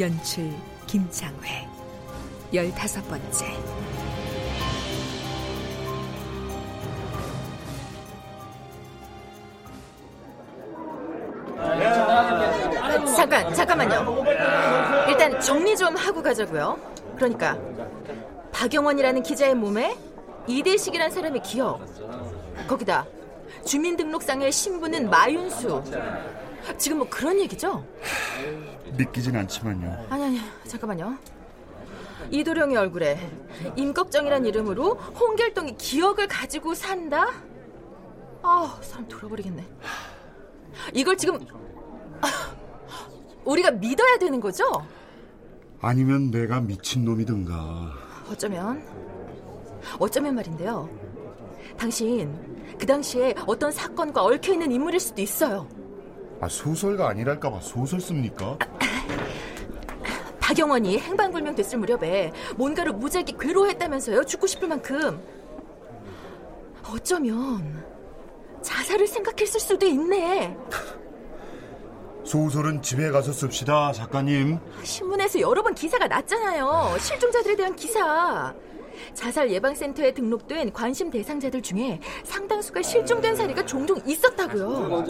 연출 김창회 열다섯 번째 잠깐, 잠깐만요. 일단 정리 좀 하고 가자고요. 그러니까 박영원이라는 기자의 몸에 이대식이라는 사람의 기억. 거기다 주민등록상의 신분은 마윤수. 지금 뭐 그런 얘기죠? 믿기진 않지만요. 아니 아니 잠깐만요. 이도령의 얼굴에 임꺽정이란 이름으로 홍길동이 기억을 가지고 산다? 아 사람 돌아버리겠네. 이걸 지금 아, 우리가 믿어야 되는 거죠? 아니면 내가 미친 놈이든가. 어쩌면 어쩌면 말인데요. 당신 그 당시에 어떤 사건과 얽혀 있는 인물일 수도 있어요. 아, 소설가 아니랄까봐 소설 씁니까? 박영원이 행방불명 됐을 무렵에 뭔가를 무지하게 괴로워했다면서요. 죽고 싶을 만큼. 어쩌면 자살을 생각했을 수도 있네. 소설은 집에 가서 씁시다, 작가님. 신문에서 여러 번 기사가 났잖아요. 실종자들에 대한 기사. 자살 예방센터에 등록된 관심 대상자들 중에 상당수가 실종된 사례가 종종 있었다고요.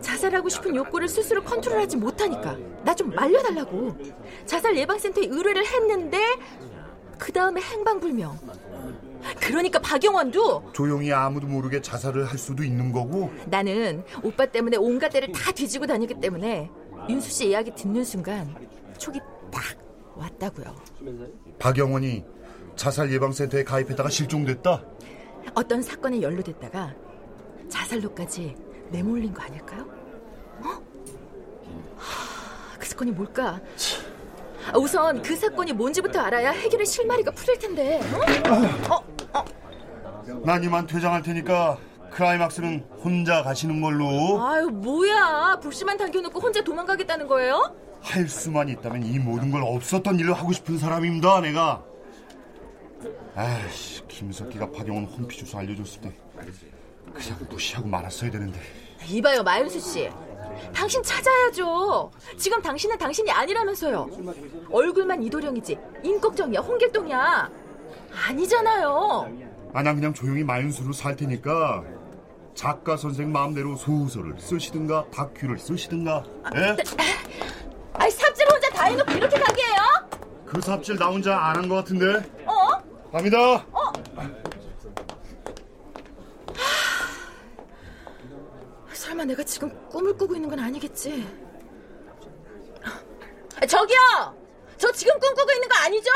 자살하고 싶은 욕구를 스스로 컨트롤하지 못하니까 나 좀 말려달라고. 자살 예방센터에 의뢰를 했는데 그 다음에 행방불명. 그러니까 박영원도 조용히 아무도 모르게 자살을 할 수도 있는 거고. 나는 오빠 때문에 온갖 데를 다 뒤지고 다녔기 때문에 윤수 씨 이야기 듣는 순간 촉이 딱 왔다고요. 박영원이 자살 예방센터에 가입했다가 실종됐다. 어떤 사건에 연루됐다가 자살로까지 내몰린 거 아닐까요? 어? 하, 그 사건이 뭘까? 아, 우선 그 사건이 뭔지부터 알아야 해결의 실마리가 풀릴 텐데. 어? 어? 어? 난 이만 퇴장할 테니까 클라이막스는 혼자 가시는 걸로. 아유 뭐야? 불씨만 당겨놓고 혼자 도망가겠다는 거예요? 할 수만 있다면 이 모든 걸 없었던 일로 하고 싶은 사람입니다, 내가. 아이씨, 김석기가 박영원 홈피 주소 알려줬을 때 그냥 무시하고 말았어야 되는데. 이봐요 마윤수 씨. 당신 찾아야죠. 지금 당신은 당신이 아니라면서요. 얼굴만 이도령이지. 임꺽정이야, 홍길동이야. 아니잖아요. 아, 난 그냥 조용히 마윤수로 살 테니까 작가 선생 마음대로 소설을 쓰시든가 다큐를 쓰시든가. 예? 아 이 삽질 혼자 다 해놓고 이렇게 가게해요? 그 삽질 나 혼자 안 한 것 같은데. 어? 갑니다. 설마 내가 지금 꿈을 꾸고 있는 건 아니겠지? 아, 저기요! 저 지금 꿈꾸고 있는 거 아니죠?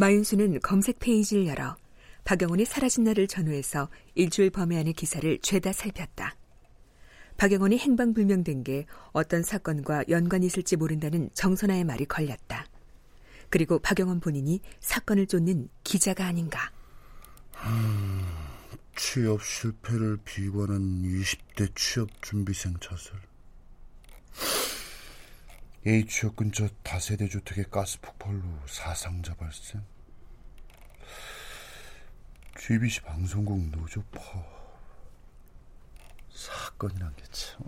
마윤수는 검색 페이지를 열어 박영훈이 사라진 날을 전후해서 일주일 범위 안의 기사를 죄다 살폈다. 박영훈이 행방불명된 게 어떤 사건과 연관이 있을지 모른다는 정선아의 말이 걸렸다. 그리고 박영원 본인이 사건을 쫓는 기자가 아닌가. 취업 실패를 비관한 20대 취업 준비생 자살. H역 근처 다세대 주택의 가스 폭발로 사상자 발생. GBC 방송국 노조파 사건이란 게 참.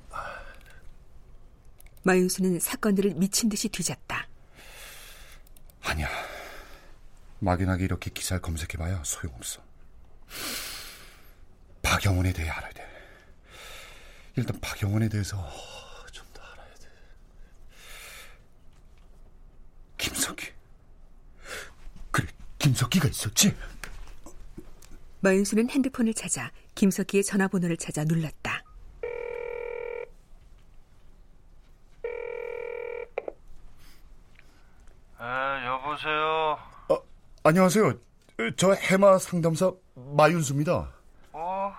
마윤수는 사건들을 미친 듯이 뒤졌다. 아니야. 막연하게 이렇게 기사를 검색해봐야 소용없어. 박영훈에 대해 알아야 돼. 일단 박영훈에 대해서 좀 더 알아야 돼. 김석기. 그래, 김석기가 있었지? 마윤수는 핸드폰을 찾아 김석기의 전화번호를 찾아 눌렀다. 아, 여보세요. 아, 안녕하세요. 저 해마 상담사 마윤수입니다. 어,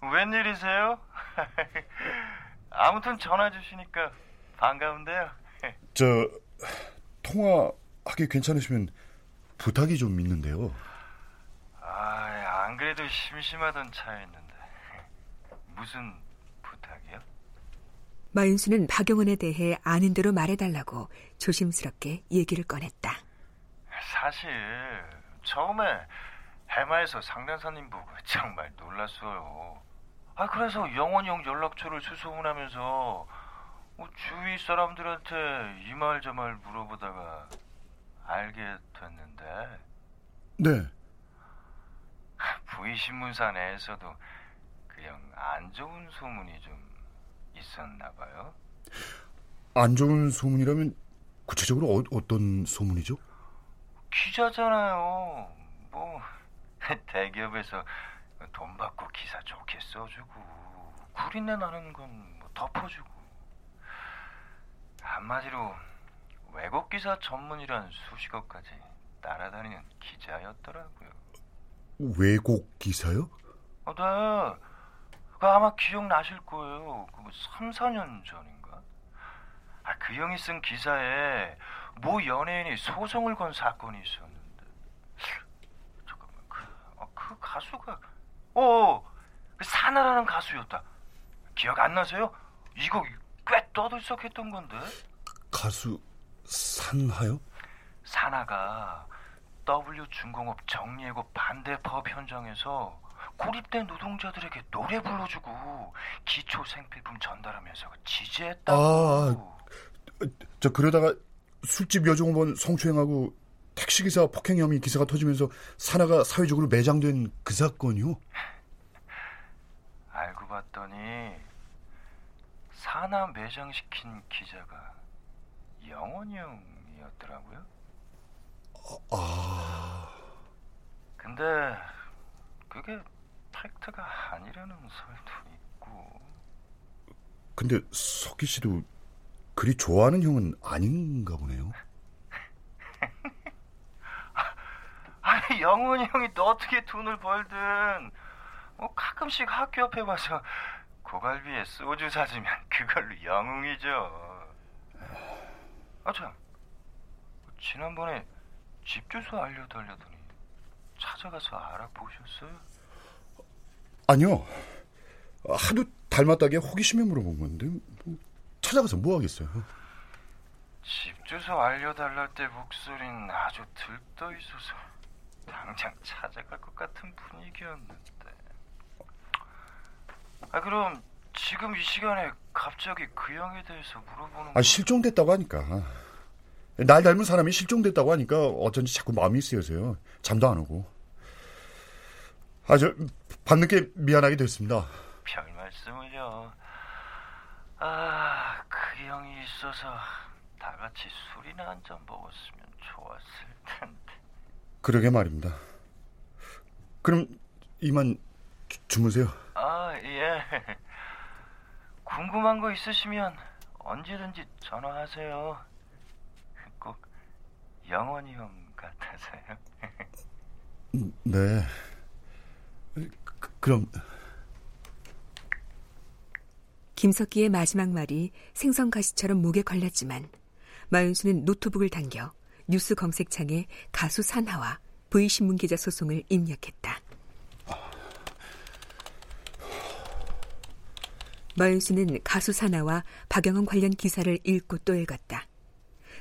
웬일이세요? 아무튼 전화 주시니까 반가운데요. 저 통화하기 괜찮으시면 부탁이 좀 있는데요. 아, 안 그래도 심심하던 차였는데 무슨 부탁이요? 마윤수는 박영훈에 대해 아는 대로 말해달라고 조심스럽게 얘기를 꺼냈다. 사실 처음에 해마에서 상담사님 보고 정말 놀랐어요. 아 그래서 영원히 형 연락처를 수소문하면서 뭐 주위 사람들한테 이 말 저 말 물어보다가 알게 됐는데 네. 부의 신문사 내에서도 그형안 좋은 소문이 좀 있었나 봐요. 안 좋은 소문이라면 구체적으로 어, 어떤 소문이죠? 기자잖아요. 뭐 대기업에서 돈 받고 기사 좋게 써주고 구린내 나는 건 뭐 덮어주고 한마디로 외국 기사 전문이란 수식어까지 따라다니는 기자였더라고요. 왜곡 기사요? 어, 네. 그 아마 기억나실 거예요. 그 3, 4년 전인가? 아, 그 형이 쓴 기사에 모 연예인이 소송을 건 사건이 있었는데. 잠깐만, 그, 아, 그 가수가, 어, 그 사나라는 가수였다. 기억 안 나세요? 이거 꽤 떠들썩했던 건데. 가수 산하요? 사나가 W 중공업 정리해고 반대 법 현장에서 고립된 노동자들에게 노래 불러주고 기초 생필품 전달하면서 지지했다고. 아, 저 그러다가 술집 여종업원 성추행하고 택시기사 폭행 혐의 기사가 터지면서 사나가 사회적으로 매장된 그 사건이요? 알고 봤더니 사나 매장시킨 기자가 영원이 형이었더라고요. 아, 근데 그게 팩트가 아니라는 설도 있고. 근데 석기 씨도 그리 좋아하는 형은 아닌가 보네요. 아니 영훈이 형이 또 어떻게 돈을 벌든 뭐 가끔씩 학교 앞에 와서 고갈비에 소주 사주면 그걸로 영웅이죠. 아참 지난번에 집 주소 알려달라더니 찾아가서 알아보셨어요? 아니요. 하도 닮았다게 호기심에 물어본 건데 뭐 찾아가서 뭐 하겠어요. 집 주소 알려달랄 때 목소린 아주 들떠 있어서 당장 찾아갈 것 같은 분위기였는데. 아 그럼 지금 이 시간에 갑자기 그 형에 대해서 물어보는 아 실종됐다고 하니까 날 닮은 사람이 실종됐다고 하니까 어쩐지 자꾸 마음이 쓰여서요. 잠도 안 오고. 아 저 밤늦게 미안하게 됐습니다. 별 말씀을요. 아, 그 형이 있어서 다 같이 술이나 한 잔 먹었으면 좋았을 텐데. 그러게 말입니다. 그럼 이만 주, 주무세요. 아, 예. 궁금한 거 있으시면 언제든지 전화하세요. 꼭 영원히 형 같아서요. 네. 그, 그럼 김석기의 마지막 말이 생선가시처럼 목에 걸렸지만 마윤수는 노트북을 당겨 뉴스 검색창에 가수 산하와 V신문 기자 소송을 입력했다. 마윤수는 가수 사나와 박영원 관련 기사를 읽고 또 읽었다.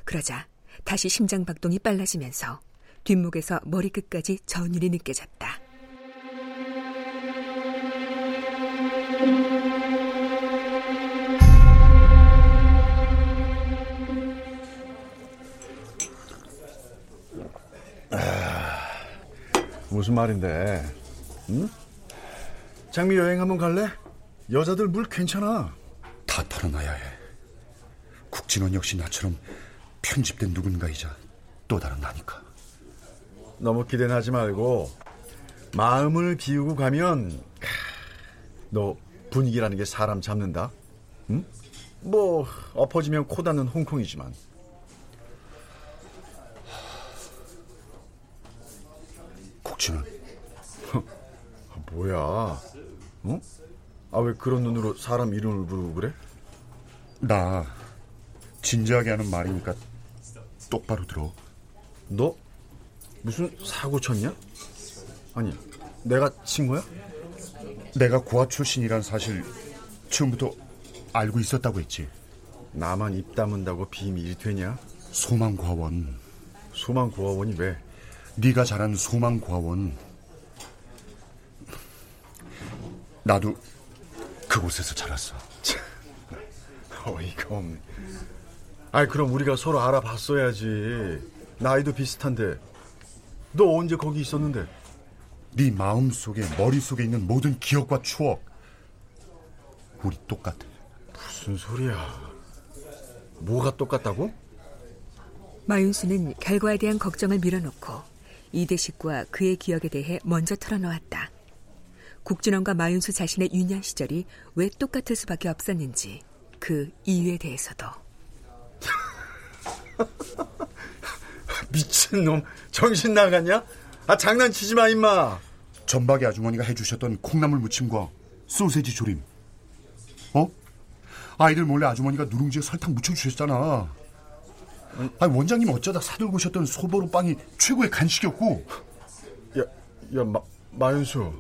그러자 다시 심장박동이 빨라지면서 뒷목에서 머리끝까지 전율이 느껴졌다. 아, 무슨 말인데? 응? 장미 여행 한번 갈래? 여자들 물 괜찮아. 다 털어놔야 해. 국진원 역시 나처럼 편집된 누군가이자 또 다른 나니까. 너무 기대는 하지 말고 마음을 비우고 가면 너 분위기라는 게 사람 잡는다. 응? 뭐 엎어지면 코 닿는 홍콩이지만 국진원, 뭐야? 어? 아 왜 그런 눈으로 사람 이름을 부르고 그래? 나 진지하게 하는 말이니까 똑바로 들어. 너 무슨 사고 쳤냐? 아니 내가 친 거야? 내가 고아 출신이란 사실 처음부터 알고 있었다고 했지. 나만 입 다문다고 비밀이 되냐? 소망고아원. 소망고아원이 왜? 네가 잘한 소망고아원. 나도 그곳에서 자랐어. 어이가 없네. 아이 그럼 우리가 서로 알아봤어야지. 나이도 비슷한데. 너 언제 거기 있었는데? 네 마음 속에 머릿 속에 있는 모든 기억과 추억 우리 똑같아. 무슨 소리야? 뭐가 똑같다고? 마윤수는 결과에 대한 걱정을 밀어놓고 이대식과 그의 기억에 대해 먼저 털어놓았다. 국진원과 마윤수 자신의 유년 시절이 왜 똑같을 수밖에 없었는지 그 이유에 대해서도 미친놈 정신 나갔냐? 아 장난치지 마 임마. 전박이 아주머니가 해주셨던 콩나물 무침과 소세지 조림. 어? 아이들 몰래 아주머니가 누룽지에 설탕 묻혀주셨잖아. 아니, 원장님 어쩌다 사들고 오셨던 소보로 빵이 최고의 간식이었고 야, 야 마, 마윤수.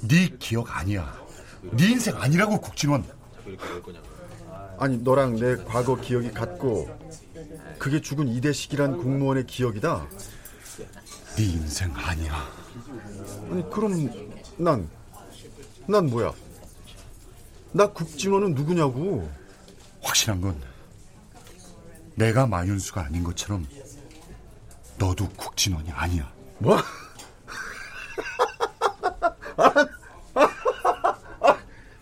네 기억 아니야. 네 인생 아니라고 국진원. 아니 너랑 내 과거 기억이 같고 그게 죽은 이대식이란 공무원의 기억이다. 네 인생 아니야. 아니 그럼 난, 난 뭐야? 나 국진원은 누구냐고? 확실한 건 내가 마윤수가 아닌 것처럼 너도 국진원이 아니야. 뭐?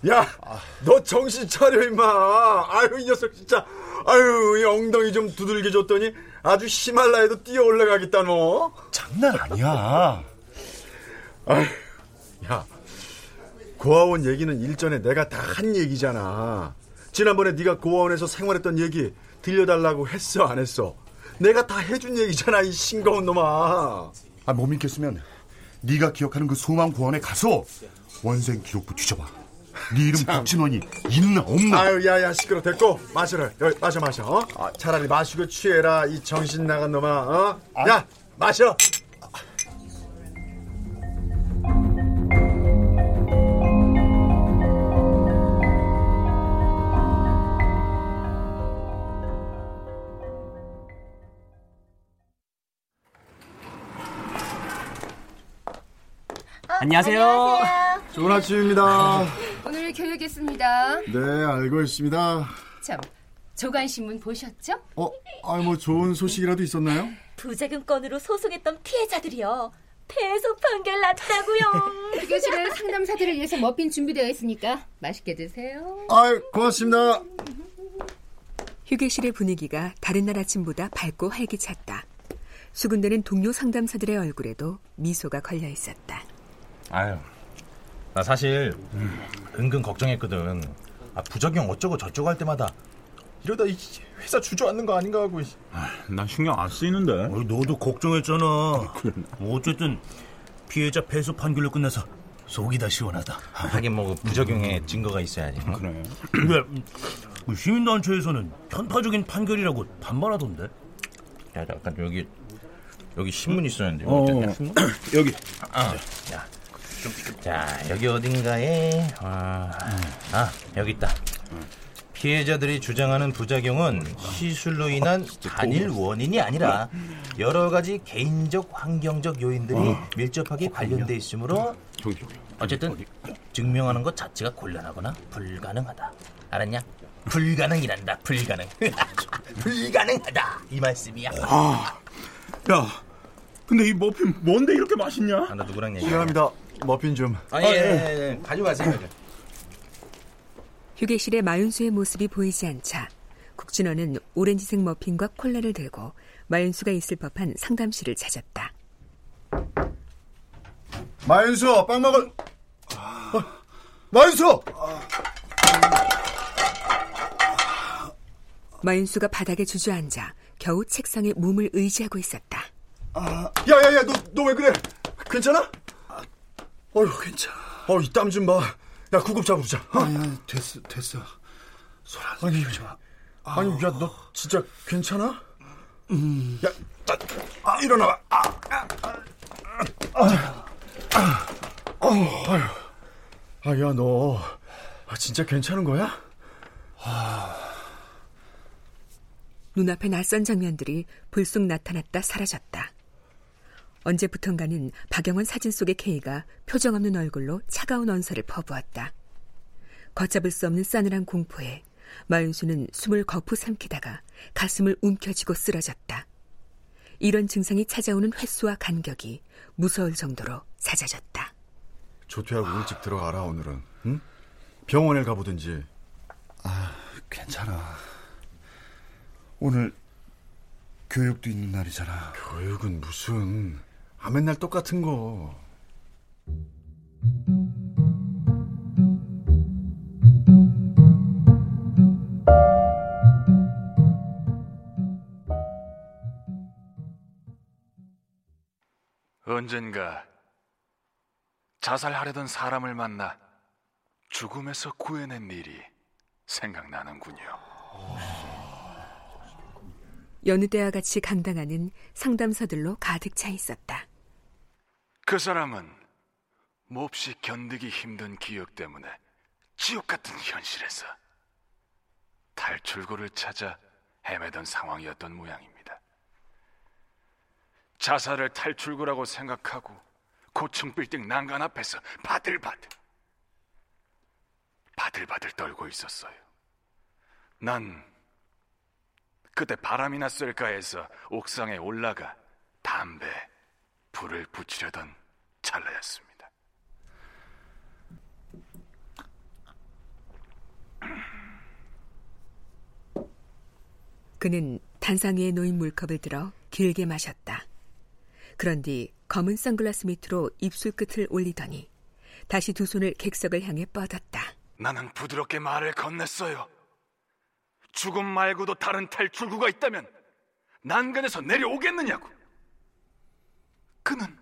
야, 너 정신 차려 임마. 아유 이 녀석 진짜. 아유 이 엉덩이 좀 두들겨 줬더니 아주 히말라야도 뛰어 올라가겠다 너. 장난 아니야. 아유, 야, 고아원 얘기는 일전에 내가 다 한 얘기잖아. 지난번에 네가 고아원에서 생활했던 얘기 들려달라고 했어 안 했어? 내가 다 해준 얘기잖아 이 싱거운 놈아. 아, 못 믿겠으면 네가 기억하는 그 소망 고원에 가서 원생 기록부 뒤져봐. 네 이름 국진원이 있나 없나? 아유 야야 시끄러 됐고 마셔라 여기 마셔 마셔 어? 차라리 마시고 취해라 이 정신 나간 놈아 어? 야 마셔 안녕하세요. 좋은 아침입니다 오늘 교육했습니다. 네 알고 있습니다 참, 조간신문 보셨죠? 어? 아뭐 좋은 소식이라도 있었나요? 부작용 건으로 소송했던 피해자들이요. 패소 판결 났다고요. 교실에 상담사들을 위해서 머핀 준비되어 있으니까 맛있게 드세요. 아유 고맙습니다 휴게실의 분위기가 다른 날 아침보다 밝고 활기찼다. 수군대는 동료 상담사들의 얼굴에도 미소가 걸려 있었다. 아유, 나 사실 은근 걱정했거든. 아, 부작용 어쩌고 저쩌고 할 때마다 이러다 이 회사 주저앉는 거 아닌가 하고. 난 신경 안 쓰이는데. 어, 너도 걱정했잖아. 뭐 어쨌든 피해자 패소 판결로 끝나서 속이 다 시원하다. 하긴 뭐 부작용에 증거가 있어야지. 그래. 근데 그 시민단체에서는 편파적인 판결이라고 반발하던데. 야, 잠깐 여기 여기 신문 있었는데. 어? 여기. 아, 야. 자, 여기 어딘가에 아, 아, 여기 있다. 피해자들이 주장하는 부작용은 시술로 인한 단일 원인이 아니라 여러 가지 개인적 환경적 요인들이 밀접하게 관련돼 있으므로. 어쨌든 증명하는 것 자체가 곤란하거나 불가능하다. 알았냐? 불가능이란다. 불가능. 불가능하다. 이 말씀이야. 아, 야, 근데 이 머핀 뭔데 이렇게 맛있냐? 아, 나 누구랑 얘기? 미안합니다. 머핀 좀. 아, 예, 예, 예. 가져가세요. 휴게실에 마윤수의 모습이 보이지 않자 국진원은 오렌지색 머핀과 콜라를 들고 마윤수가 있을 법한 상담실을 찾았다. 마윤수, 빵 먹을. 어, 마윤수! 마윤수가 바닥에 주저앉아 겨우 책상에 몸을 의지하고 있었다. 야야야, 너 너 왜 그래? 괜찮아? 어휴, 괜찮아. 어, 이 땀 좀 봐. 야, 구급차 부르자. 어? 아니, 됐어, 됐어. 소란 아니, 하지 마. 아니, 야, 너 진짜 괜찮아? 음. 야, 자, 아, 일어나봐. 아, 아, 아, 아, 아, 아유. 아, 야, 너 아, 진짜 괜찮은 거야? 눈앞에 낯선 장면들이 불쑥 나타났다 사라졌다. 언제부턴가는 박영원 사진 속의 K가 표정 없는 얼굴로 차가운 언서를 퍼부었다. 걷잡을 수 없는 싸늘한 공포에 마윤수는 숨을 거푸 삼키다가 가슴을 움켜쥐고 쓰러졌다. 이런 증상이 찾아오는 횟수와 간격이 무서울 정도로 잦아졌다. 조퇴하고 일찍 들어가라 오늘은. 응? 병원에 가보든지. 아, 괜찮아. 오늘 교육도 있는 날이잖아. 교육은 무슨? 아 맨날 똑같은 거. 언젠가 자살하려던 사람을 만나 죽음에서 구해낸 일이 생각나는군요. 여느 때와 같이 강당하는 상담서들로 가득 차 있었다. 그 사람은 몹시 견디기 힘든 기억 때문에 지옥 같은 현실에서 탈출구를 찾아 헤매던 상황이었던 모양입니다. 자살을 탈출구라고 생각하고 고층 빌딩 난간 앞에서 바들바들 바들바들 떨고 있었어요. 난 그때 바람이 났을까 해서 옥상에 올라가 담배 불을 붙이려던 찰나였습니다. 그는 단상 위에 놓인 물컵을 들어 길게 마셨다. 그런 뒤 검은 선글라스 밑으로 입술 끝을 올리더니 다시 두 손을 객석을 향해 뻗었다. 나는 부드럽게 말을 건넸어요. 죽음 말고도 다른 탈출구가 있다면 난간에서 내려오겠느냐고. 그는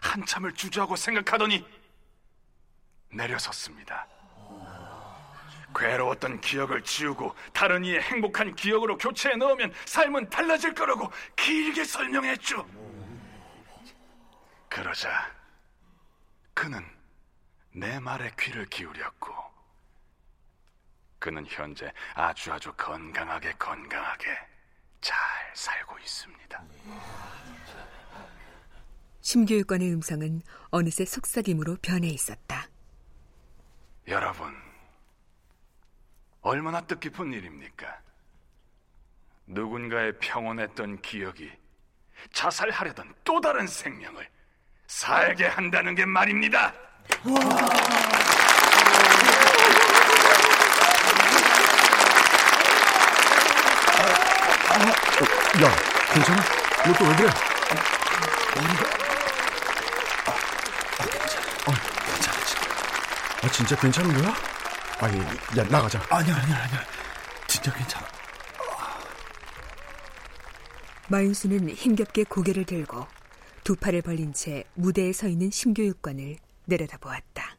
한참을 주저하고 생각하더니 내려섰습니다. 괴로웠던 기억을 지우고 다른 이의 행복한 기억으로 교체해 넣으면 삶은 달라질 거라고 길게 설명했죠. 그러자 그는 내 말에 귀를 기울였고 그는 현재 아주 아주 건강하게 건강하게 잘 살고 있습니다. 심교육관의 음성은 어느새 속삭임으로 변해 있었다. 여러분, 얼마나 뜻깊은 일입니까? 누군가의 평온했던 기억이 자살하려던 또 다른 생명을 살게 한다는 게 말입니다. 야, 괜찮아? 너또왜 그래? 아, 진짜 괜찮은 거야? 아니, 야, 나가자. 아니야, 아니야, 아니야. 진짜 괜찮아. 마윤수는 힘겹게 고개를 들고 두 팔을 벌린 채 무대에 서 있는 심교육관을 내려다보았다.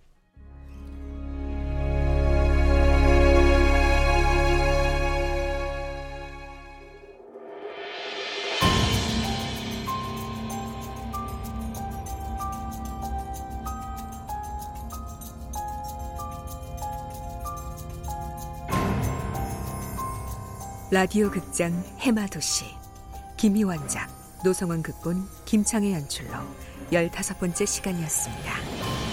라디오 극장 해마도시 김희 원 작 노성원 극본 김창의 연출로 열다섯 번째 시간이었습니다.